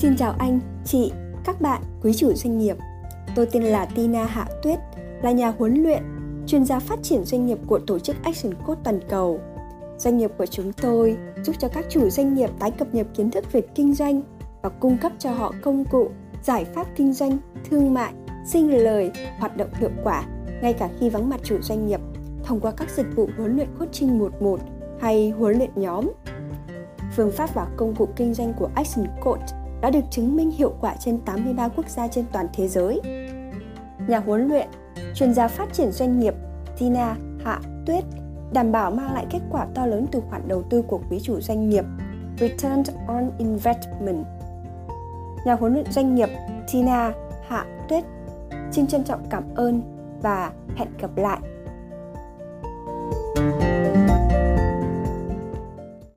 Xin chào anh, chị, các bạn, quý chủ doanh nghiệp. Tôi tên là Tina Hạ Tuyết, là nhà huấn luyện, chuyên gia phát triển doanh nghiệp của tổ chức Action Code toàn cầu. Doanh nghiệp của chúng tôi giúp cho các chủ doanh nghiệp tái cập nhật kiến thức về kinh doanh và cung cấp cho họ công cụ, giải pháp kinh doanh, thương mại, sinh lời, hoạt động hiệu quả ngay cả khi vắng mặt chủ doanh nghiệp thông qua các dịch vụ huấn luyện coaching một một hay huấn luyện nhóm. Phương pháp và công cụ kinh doanh của Action coach đã được chứng minh hiệu quả trên 83 quốc gia trên toàn thế giới. Nhà huấn luyện, chuyên gia phát triển doanh nghiệp Tina Hạ Tuyết đảm bảo mang lại kết quả to lớn từ khoản đầu tư của quý chủ doanh nghiệp Return on Investment. Nhà huấn luyện doanh nghiệp Tina Hạ Tuyết xin trân trọng cảm ơn và hẹn gặp lại